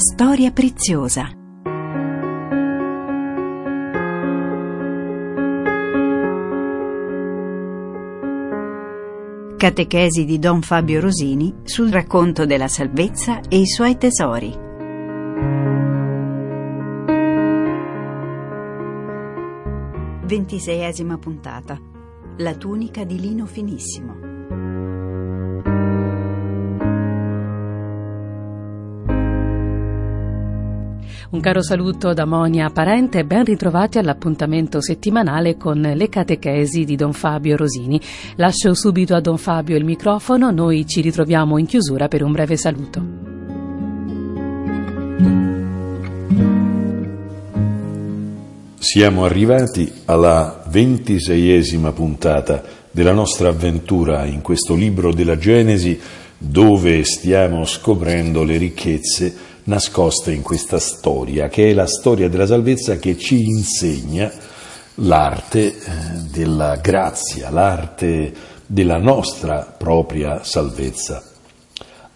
storia preziosa. Catechesi di Don Fabio Rosini sul racconto della salvezza e i suoi tesori. Ventiseiesima puntata. La tunica di lino finissimo. Un caro saluto da Monia Parente e ben ritrovati all'appuntamento settimanale con le catechesi di Don Fabio Rosini. Lascio subito a Don Fabio il microfono, noi ci ritroviamo in chiusura per un breve saluto. Siamo arrivati alla ventiseiesima puntata della nostra avventura in questo libro della Genesi dove stiamo scoprendo le ricchezze nascoste in questa storia, che è la storia della salvezza che ci insegna l'arte eh, della grazia, l'arte della nostra propria salvezza.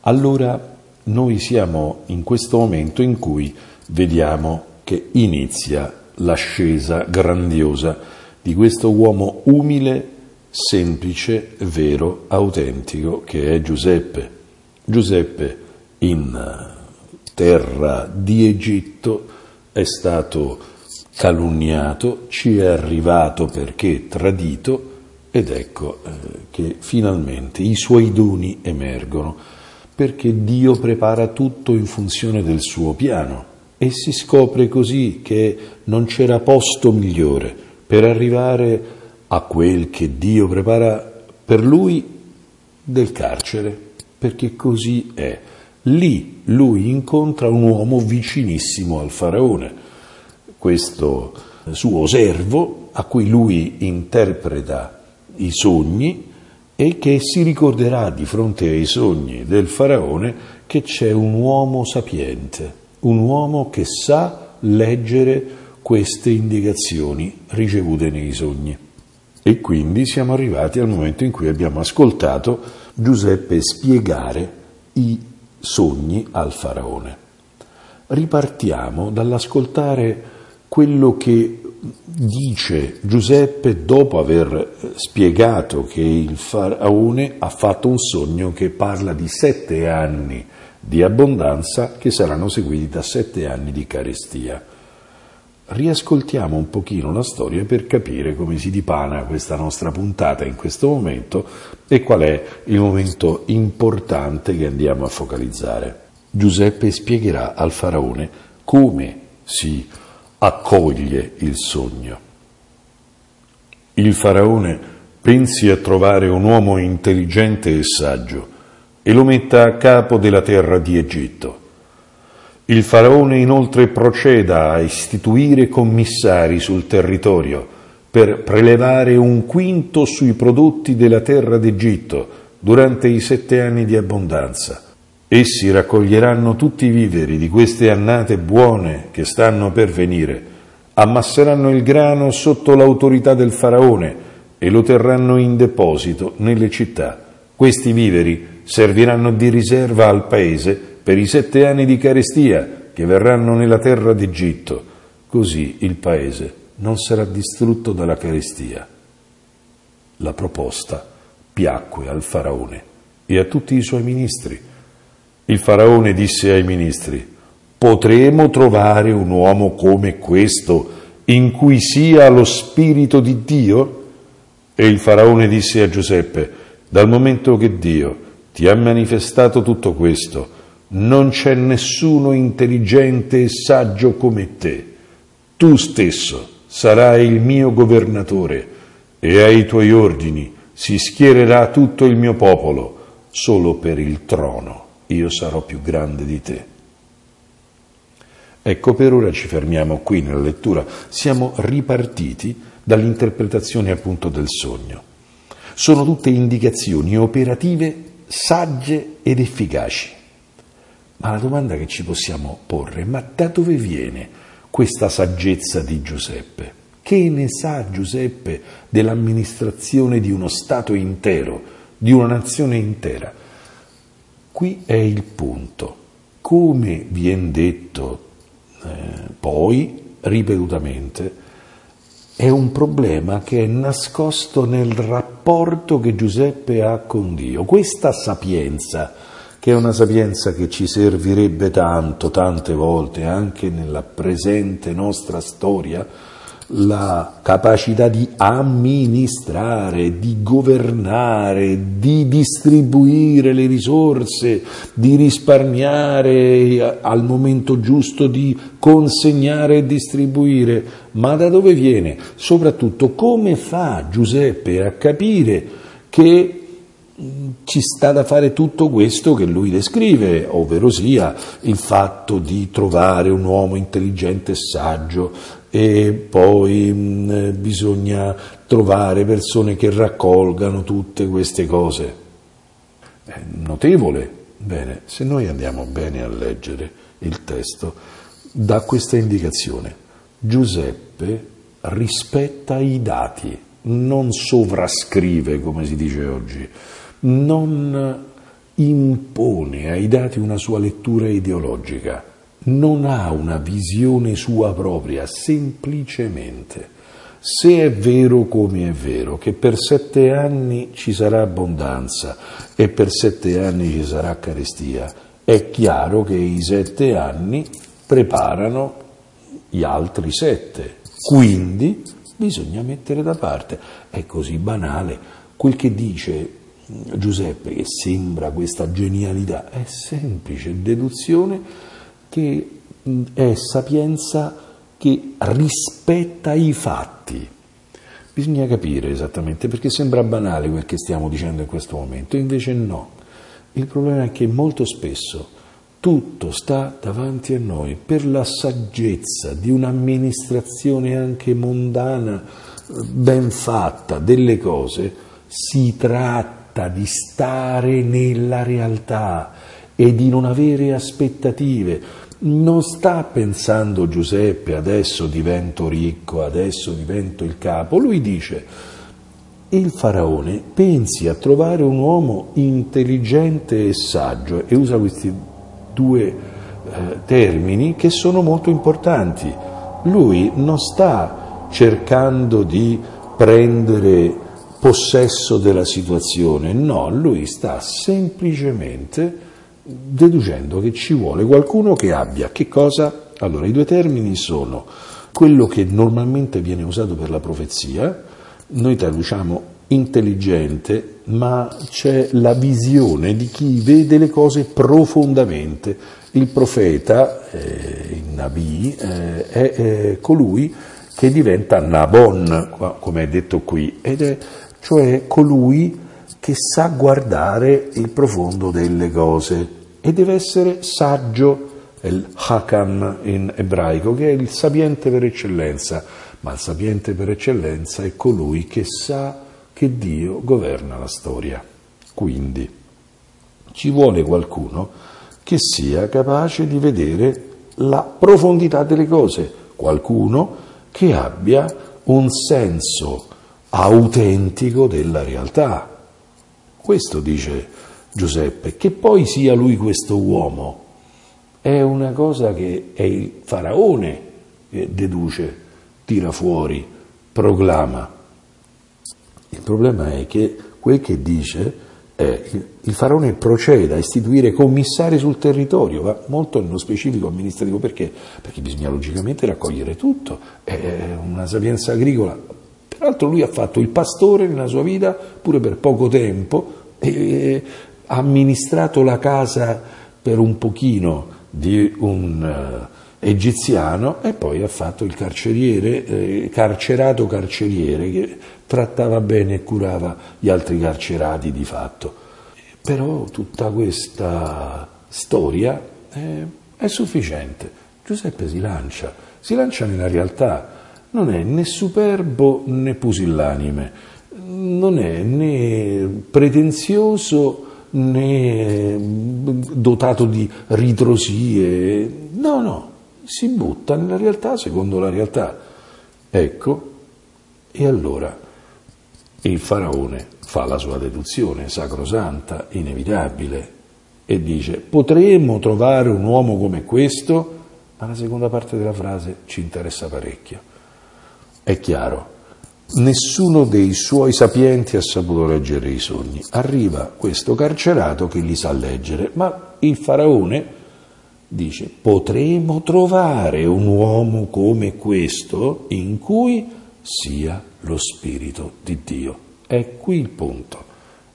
Allora noi siamo in questo momento in cui vediamo che inizia l'ascesa grandiosa di questo uomo umile, semplice, vero, autentico che è Giuseppe. Giuseppe in terra di Egitto, è stato calunniato, ci è arrivato perché tradito ed ecco eh, che finalmente i suoi doni emergono, perché Dio prepara tutto in funzione del suo piano e si scopre così che non c'era posto migliore per arrivare a quel che Dio prepara per lui del carcere, perché così è. Lì lui incontra un uomo vicinissimo al faraone, questo suo servo a cui lui interpreta i sogni e che si ricorderà di fronte ai sogni del faraone che c'è un uomo sapiente, un uomo che sa leggere queste indicazioni ricevute nei sogni. E quindi siamo arrivati al momento in cui abbiamo ascoltato Giuseppe spiegare i sogni al faraone. Ripartiamo dall'ascoltare quello che dice Giuseppe dopo aver spiegato che il faraone ha fatto un sogno che parla di sette anni di abbondanza che saranno seguiti da sette anni di carestia. Riascoltiamo un pochino la storia per capire come si dipana questa nostra puntata in questo momento e qual è il momento importante che andiamo a focalizzare. Giuseppe spiegherà al faraone come si accoglie il sogno. Il faraone pensi a trovare un uomo intelligente e saggio e lo metta a capo della terra di Egitto il faraone inoltre proceda a istituire commissari sul territorio per prelevare un quinto sui prodotti della terra d'Egitto durante i sette anni di abbondanza. Essi raccoglieranno tutti i viveri di queste annate buone che stanno per venire, ammasseranno il grano sotto l'autorità del faraone e lo terranno in deposito nelle città. Questi viveri serviranno di riserva al paese per i sette anni di carestia che verranno nella terra d'Egitto, così il paese non sarà distrutto dalla carestia. La proposta piacque al faraone e a tutti i suoi ministri. Il faraone disse ai ministri, potremo trovare un uomo come questo in cui sia lo spirito di Dio? E il faraone disse a Giuseppe, dal momento che Dio ti ha manifestato tutto questo, non c'è nessuno intelligente e saggio come te. Tu stesso sarai il mio governatore e ai tuoi ordini si schiererà tutto il mio popolo, solo per il trono io sarò più grande di te. Ecco, per ora ci fermiamo qui nella lettura, siamo ripartiti dall'interpretazione appunto del sogno. Sono tutte indicazioni operative sagge ed efficaci. Ma la domanda che ci possiamo porre è ma da dove viene questa saggezza di Giuseppe? Che ne sa Giuseppe dell'amministrazione di uno Stato intero, di una nazione intera? Qui è il punto. come viene detto eh, poi ripetutamente, è un problema che è nascosto nel rapporto che Giuseppe ha con Dio. Questa sapienza, che è una sapienza che ci servirebbe tanto, tante volte, anche nella presente nostra storia, la capacità di amministrare, di governare, di distribuire le risorse, di risparmiare al momento giusto, di consegnare e distribuire. Ma da dove viene? Soprattutto come fa Giuseppe a capire che ci sta da fare tutto questo che lui descrive, ovvero sia il fatto di trovare un uomo intelligente e saggio, e poi mh, mm, bisogna trovare persone che raccolgano tutte queste cose. È notevole. Bene, se noi andiamo bene a leggere il testo, dà questa indicazione. Giuseppe rispetta i dati, non sovrascrive, come si dice oggi, non impone ai dati una sua lettura ideologica non ha una visione sua propria, semplicemente. Se è vero come è vero che per sette anni ci sarà abbondanza e per sette anni ci sarà carestia, è chiaro che i sette anni preparano gli altri sette. Quindi bisogna mettere da parte. È così banale. Quel che dice Giuseppe, che sembra questa genialità, è semplice deduzione che è sapienza che rispetta i fatti. Bisogna capire esattamente perché sembra banale quel che stiamo dicendo in questo momento, invece no. Il problema è che molto spesso tutto sta davanti a noi per la saggezza di un'amministrazione anche mondana ben fatta delle cose, si tratta di stare nella realtà e di non avere aspettative non sta pensando Giuseppe adesso divento ricco, adesso divento il capo, lui dice il faraone pensi a trovare un uomo intelligente e saggio e usa questi due eh, termini che sono molto importanti. Lui non sta cercando di prendere possesso della situazione, no, lui sta semplicemente deducendo che ci vuole qualcuno che abbia che cosa? Allora, i due termini sono quello che normalmente viene usato per la profezia, noi traduciamo intelligente, ma c'è la visione di chi vede le cose profondamente. Il profeta, eh, il Nabi, eh, è, è colui che diventa Nabon, come è detto qui, ed è cioè colui che sa guardare il profondo delle cose e deve essere saggio, è il Hakam in ebraico, che è il sapiente per eccellenza, ma il sapiente per eccellenza è colui che sa che Dio governa la storia. Quindi ci vuole qualcuno che sia capace di vedere la profondità delle cose, qualcuno che abbia un senso autentico della realtà. Questo dice Giuseppe, che poi sia lui questo uomo, è una cosa che è il faraone che deduce, tira fuori, proclama. Il problema è che quel che dice è il faraone procede a istituire commissari sul territorio, va molto nello specifico amministrativo perché? Perché bisogna logicamente raccogliere tutto, è una sapienza agricola Peraltro lui ha fatto il pastore nella sua vita, pure per poco tempo, ha amministrato la casa per un pochino di un uh, egiziano e poi ha fatto il carceriere, eh, carcerato carceriere, che trattava bene e curava gli altri carcerati di fatto. Però tutta questa storia è, è sufficiente. Giuseppe si lancia, si lancia nella realtà non è né superbo né pusillanime, non è né pretenzioso né dotato di ritrosie, no, no, si butta nella realtà secondo la realtà. Ecco, e allora il faraone fa la sua deduzione sacrosanta, inevitabile, e dice potremmo trovare un uomo come questo, ma la seconda parte della frase ci interessa parecchio. È chiaro, nessuno dei suoi sapienti ha saputo leggere i sogni. Arriva questo carcerato che li sa leggere, ma il faraone dice potremo trovare un uomo come questo in cui sia lo Spirito di Dio. È qui il punto.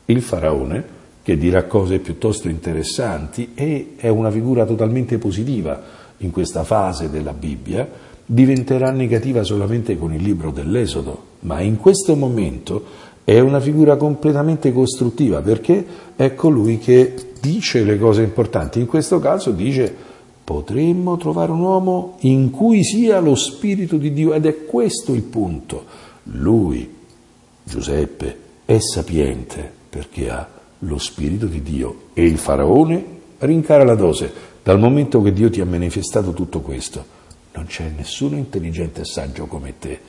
Il faraone, che dirà cose piuttosto interessanti e è una figura totalmente positiva in questa fase della Bibbia, diventerà negativa solamente con il libro dell'Esodo, ma in questo momento è una figura completamente costruttiva perché è colui che dice le cose importanti. In questo caso dice potremmo trovare un uomo in cui sia lo Spirito di Dio ed è questo il punto. Lui, Giuseppe, è sapiente perché ha lo Spirito di Dio e il faraone rincara la dose. Dal momento che Dio ti ha manifestato tutto questo, non c'è nessuno intelligente e saggio come te.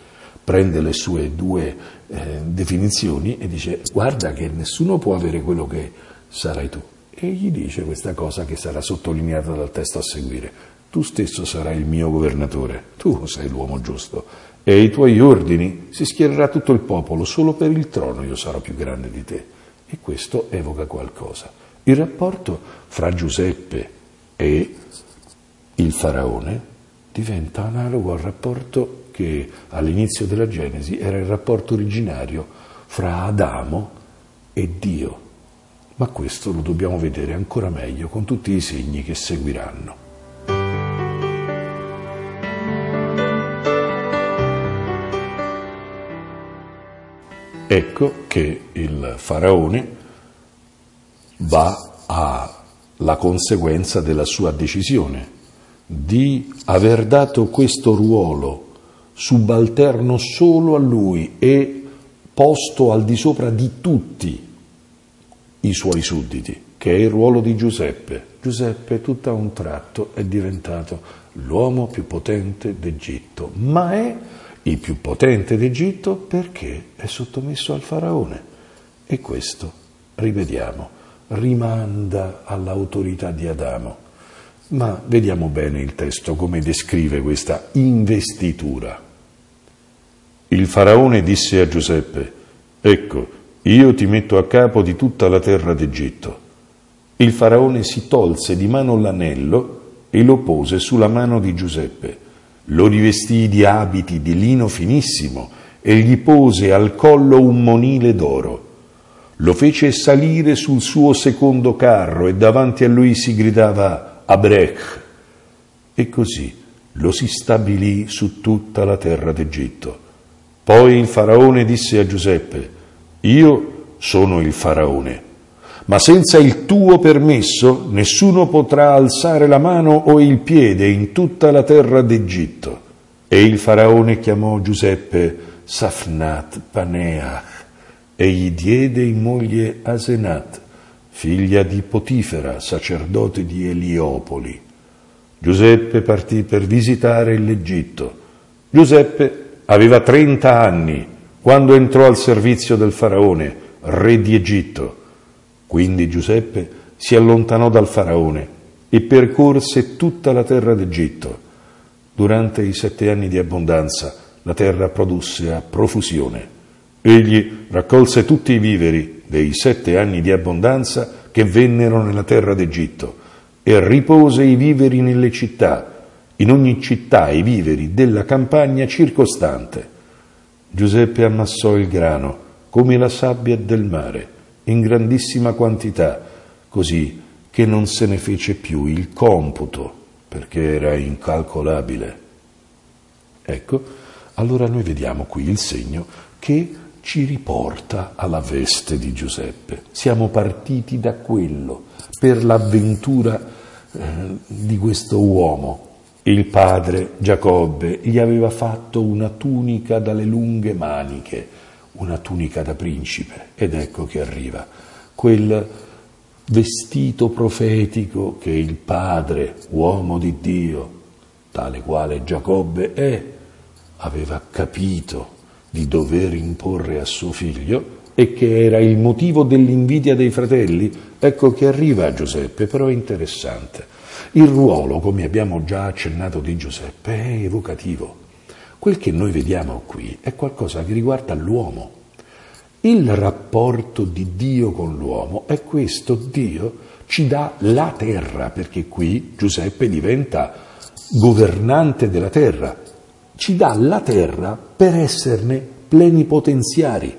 Prende le sue due eh, definizioni e dice guarda che nessuno può avere quello che sarai tu e gli dice questa cosa che sarà sottolineata dal testo a seguire. Tu stesso sarai il mio governatore, tu sei l'uomo giusto, e ai tuoi ordini si schiererà tutto il popolo, solo per il trono io sarò più grande di te. E questo evoca qualcosa. Il rapporto fra Giuseppe e il faraone diventa analogo al rapporto che all'inizio della Genesi era il rapporto originario fra Adamo e Dio ma questo lo dobbiamo vedere ancora meglio con tutti i segni che seguiranno. Ecco che il faraone va alla conseguenza della sua decisione di aver dato questo ruolo subalterno solo a lui e posto al di sopra di tutti i suoi sudditi, che è il ruolo di Giuseppe. Giuseppe tutto a un tratto è diventato l'uomo più potente d'Egitto, ma è il più potente d'Egitto perché è sottomesso al faraone. E questo, rivediamo, rimanda all'autorità di Adamo. Ma vediamo bene il testo come descrive questa investitura. Il faraone disse a Giuseppe, ecco, io ti metto a capo di tutta la terra d'Egitto. Il faraone si tolse di mano l'anello e lo pose sulla mano di Giuseppe. Lo rivestì di abiti di lino finissimo e gli pose al collo un monile d'oro. Lo fece salire sul suo secondo carro e davanti a lui si gridava Abrech. E così lo si stabilì su tutta la terra d'Egitto. Poi il faraone disse a Giuseppe, io sono il faraone, ma senza il tuo permesso nessuno potrà alzare la mano o il piede in tutta la terra d'Egitto. E il faraone chiamò Giuseppe Safnat Paneach e gli diede in moglie Asenat, figlia di Potifera, sacerdote di Eliopoli. Giuseppe partì per visitare l'Egitto. Giuseppe aveva trenta anni quando entrò al servizio del faraone, re di Egitto. Quindi Giuseppe si allontanò dal faraone e percorse tutta la terra d'Egitto. Durante i sette anni di abbondanza la terra produsse a profusione. Egli raccolse tutti i viveri dei sette anni di abbondanza che vennero nella terra d'Egitto e ripose i viveri nelle città, in ogni città i viveri della campagna circostante Giuseppe ammassò il grano come la sabbia del mare, in grandissima quantità, così che non se ne fece più il computo, perché era incalcolabile. Ecco, allora noi vediamo qui il segno che ci riporta alla veste di Giuseppe. Siamo partiti da quello per l'avventura eh, di questo uomo il padre Giacobbe gli aveva fatto una tunica dalle lunghe maniche, una tunica da principe, ed ecco che arriva quel vestito profetico che il padre, uomo di Dio, tale quale Giacobbe è, aveva capito di dover imporre a suo figlio e che era il motivo dell'invidia dei fratelli, ecco che arriva a Giuseppe, però è interessante. Il ruolo, come abbiamo già accennato di Giuseppe, è evocativo. Quel che noi vediamo qui è qualcosa che riguarda l'uomo. Il rapporto di Dio con l'uomo è questo, Dio ci dà la terra, perché qui Giuseppe diventa governante della terra, ci dà la terra per esserne plenipotenziari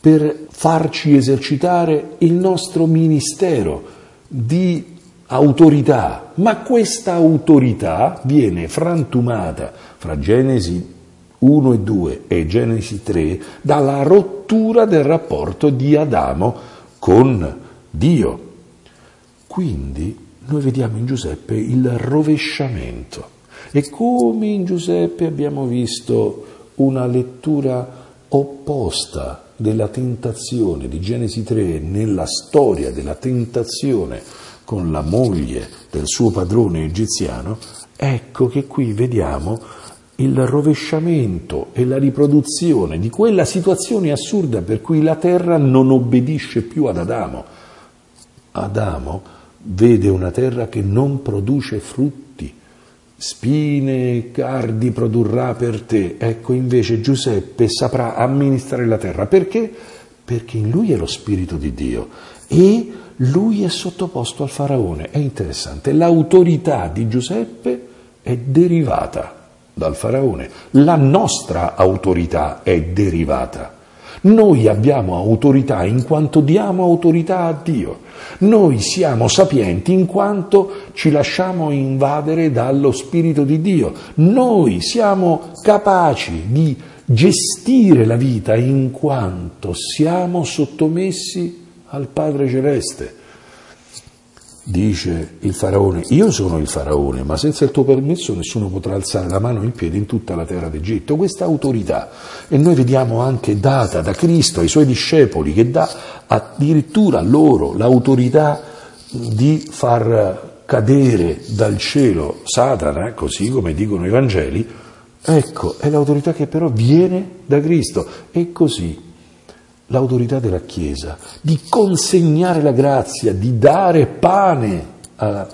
per farci esercitare il nostro ministero di autorità, ma questa autorità viene frantumata fra Genesi 1 e 2 e Genesi 3 dalla rottura del rapporto di Adamo con Dio. Quindi noi vediamo in Giuseppe il rovesciamento e come in Giuseppe abbiamo visto una lettura opposta della tentazione di Genesi 3 nella storia della tentazione con la moglie del suo padrone egiziano, ecco che qui vediamo il rovesciamento e la riproduzione di quella situazione assurda per cui la terra non obbedisce più ad Adamo. Adamo vede una terra che non produce frutti spine e cardi produrrà per te. Ecco invece Giuseppe saprà amministrare la terra. Perché? Perché in lui è lo Spirito di Dio e lui è sottoposto al faraone. È interessante, l'autorità di Giuseppe è derivata dal faraone, la nostra autorità è derivata. Noi abbiamo autorità in quanto diamo autorità a Dio. Noi siamo sapienti in quanto ci lasciamo invadere dallo Spirito di Dio. Noi siamo capaci di gestire la vita in quanto siamo sottomessi al Padre Celeste dice il faraone, io sono il faraone, ma senza il tuo permesso nessuno potrà alzare la mano o il piede in tutta la terra d'Egitto. Questa autorità, e noi vediamo anche data da Cristo ai suoi discepoli, che dà addirittura loro l'autorità di far cadere dal cielo Satana, così come dicono i Vangeli, ecco, è l'autorità che però viene da Cristo. E così l'autorità della Chiesa di consegnare la grazia, di dare pane a,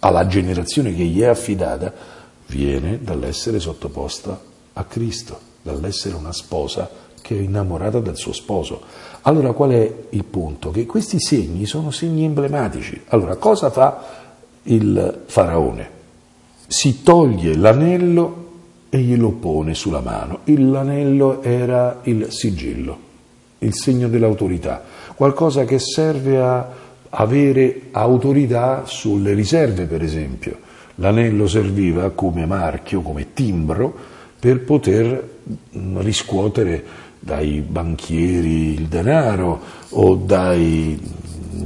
alla generazione che gli è affidata, viene dall'essere sottoposta a Cristo, dall'essere una sposa che è innamorata del suo sposo. Allora qual è il punto? Che questi segni sono segni emblematici. Allora cosa fa il faraone? Si toglie l'anello e glielo pone sulla mano. L'anello era il sigillo il segno dell'autorità, qualcosa che serve a avere autorità sulle riserve, per esempio. L'anello serviva come marchio, come timbro, per poter mm, riscuotere dai banchieri il denaro o dai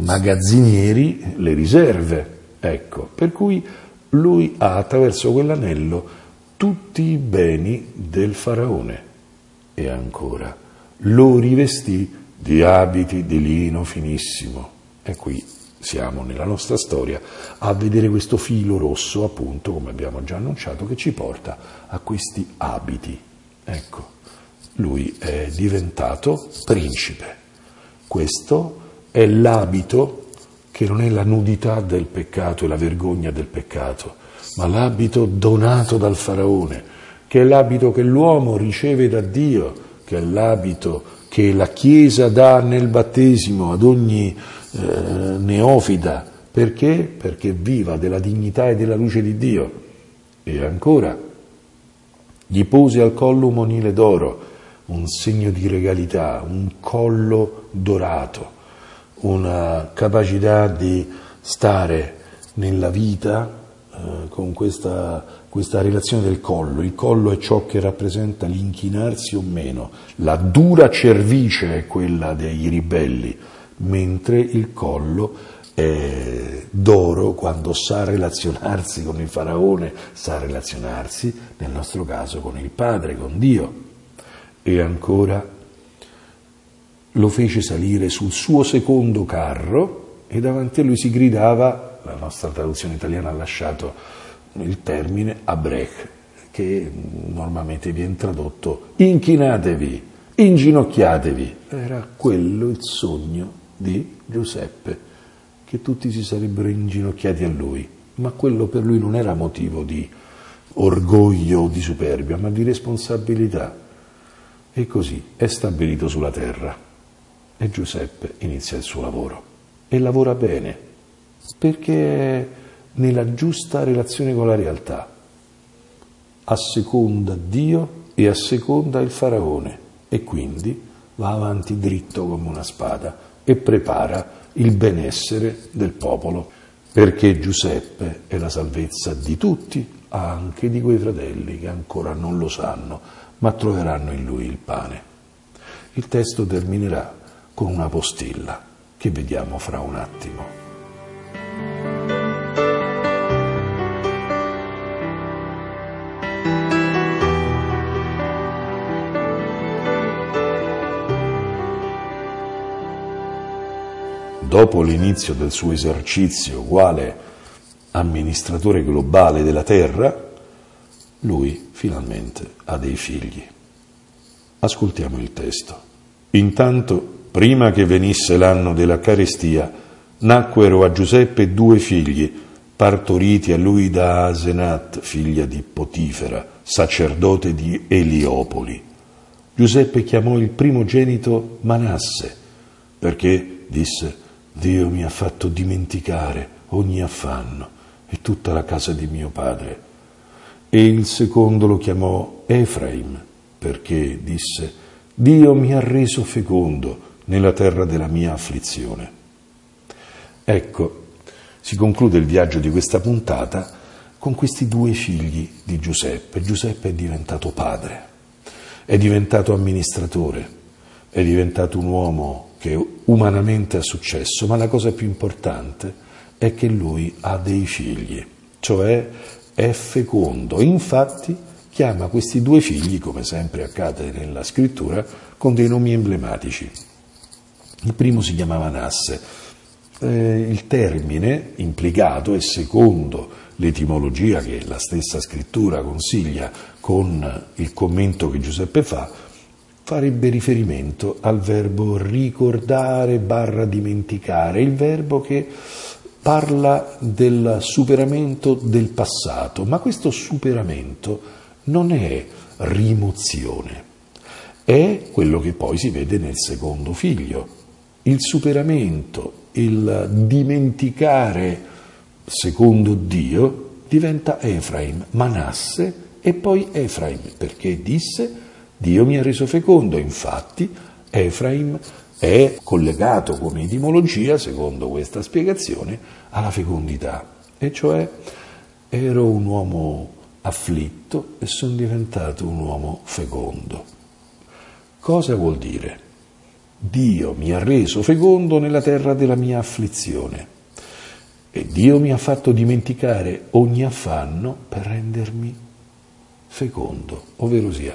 magazzinieri le riserve. Ecco, per cui lui ha attraverso quell'anello tutti i beni del faraone. E ancora, lo rivestì di abiti di lino finissimo. E qui siamo nella nostra storia a vedere questo filo rosso, appunto, come abbiamo già annunciato, che ci porta a questi abiti. Ecco, lui è diventato principe. Questo è l'abito che non è la nudità del peccato e la vergogna del peccato, ma l'abito donato dal faraone, che è l'abito che l'uomo riceve da Dio che è l'abito che la Chiesa dà nel battesimo ad ogni eh, neofita. Perché? Perché viva della dignità e della luce di Dio. E ancora, gli pose al collo un monile d'oro, un segno di regalità, un collo dorato, una capacità di stare nella vita eh, con questa questa relazione del collo. Il collo è ciò che rappresenta l'inchinarsi o meno, la dura cervice è quella dei ribelli, mentre il collo è d'oro quando sa relazionarsi con il faraone, sa relazionarsi nel nostro caso con il Padre, con Dio. E ancora lo fece salire sul suo secondo carro e davanti a lui si gridava, la nostra traduzione italiana ha lasciato il termine abrech, che normalmente viene tradotto inchinatevi, inginocchiatevi. Era quello il sogno di Giuseppe, che tutti si sarebbero inginocchiati a lui, ma quello per lui non era motivo di orgoglio o di superbia, ma di responsabilità. E così è stabilito sulla terra. E Giuseppe inizia il suo lavoro. E lavora bene, perché nella giusta relazione con la realtà. Asseconda Dio e asseconda il faraone e quindi va avanti dritto come una spada e prepara il benessere del popolo, perché Giuseppe è la salvezza di tutti, anche di quei fratelli che ancora non lo sanno, ma troveranno in lui il pane. Il testo terminerà con una postilla che vediamo fra un attimo. Dopo l'inizio del suo esercizio quale amministratore globale della terra, lui finalmente ha dei figli. Ascoltiamo il testo. Intanto, prima che venisse l'anno della carestia, nacquero a Giuseppe due figli, partoriti a lui da Asenat, figlia di Potifera, sacerdote di Eliopoli. Giuseppe chiamò il primogenito Manasse, perché, disse, Dio mi ha fatto dimenticare ogni affanno e tutta la casa di mio padre. E il secondo lo chiamò Efraim, perché disse, Dio mi ha reso fecondo nella terra della mia afflizione. Ecco, si conclude il viaggio di questa puntata con questi due figli di Giuseppe. Giuseppe è diventato padre, è diventato amministratore, è diventato un uomo umanamente ha successo, ma la cosa più importante è che lui ha dei figli, cioè è fecondo. Infatti chiama questi due figli, come sempre accade nella scrittura, con dei nomi emblematici. Il primo si chiamava Nasse. Eh, il termine implicato è secondo l'etimologia che la stessa scrittura consiglia con il commento che Giuseppe fa, farebbe riferimento al verbo ricordare barra dimenticare, il verbo che parla del superamento del passato, ma questo superamento non è rimozione, è quello che poi si vede nel secondo figlio. Il superamento, il dimenticare secondo Dio diventa Efraim, Manasse e poi Efraim, perché disse Dio mi ha reso fecondo, infatti Efraim è collegato come etimologia, secondo questa spiegazione, alla fecondità, e cioè ero un uomo afflitto e sono diventato un uomo fecondo. Cosa vuol dire? Dio mi ha reso fecondo nella terra della mia afflizione e Dio mi ha fatto dimenticare ogni affanno per rendermi fecondo, ovvero sia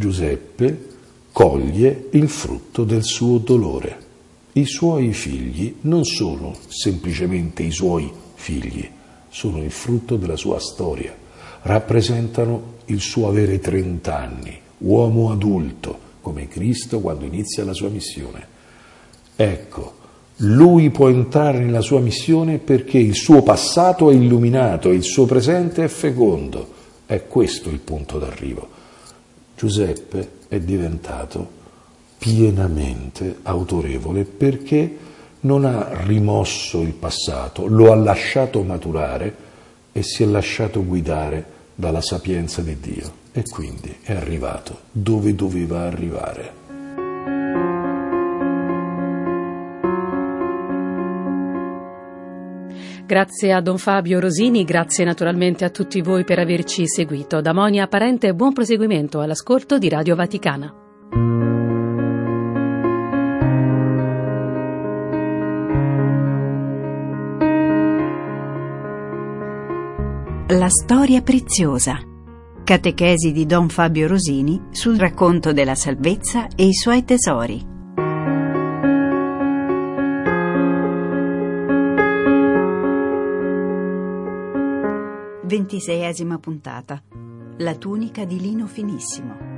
Giuseppe coglie il frutto del suo dolore. I suoi figli non sono semplicemente i suoi figli, sono il frutto della sua storia, rappresentano il suo avere 30 anni, uomo adulto, come Cristo quando inizia la sua missione. Ecco, lui può entrare nella sua missione perché il suo passato è illuminato il suo presente è fecondo. È questo il punto d'arrivo. Giuseppe è diventato pienamente autorevole perché non ha rimosso il passato, lo ha lasciato maturare e si è lasciato guidare dalla sapienza di Dio e quindi è arrivato dove doveva arrivare. Grazie a Don Fabio Rosini, grazie naturalmente a tutti voi per averci seguito. Da Monia Parente buon proseguimento all'ascolto di Radio Vaticana. La storia preziosa. Catechesi di Don Fabio Rosini sul racconto della salvezza e i suoi tesori. Ventiseiesima puntata. La tunica di lino finissimo.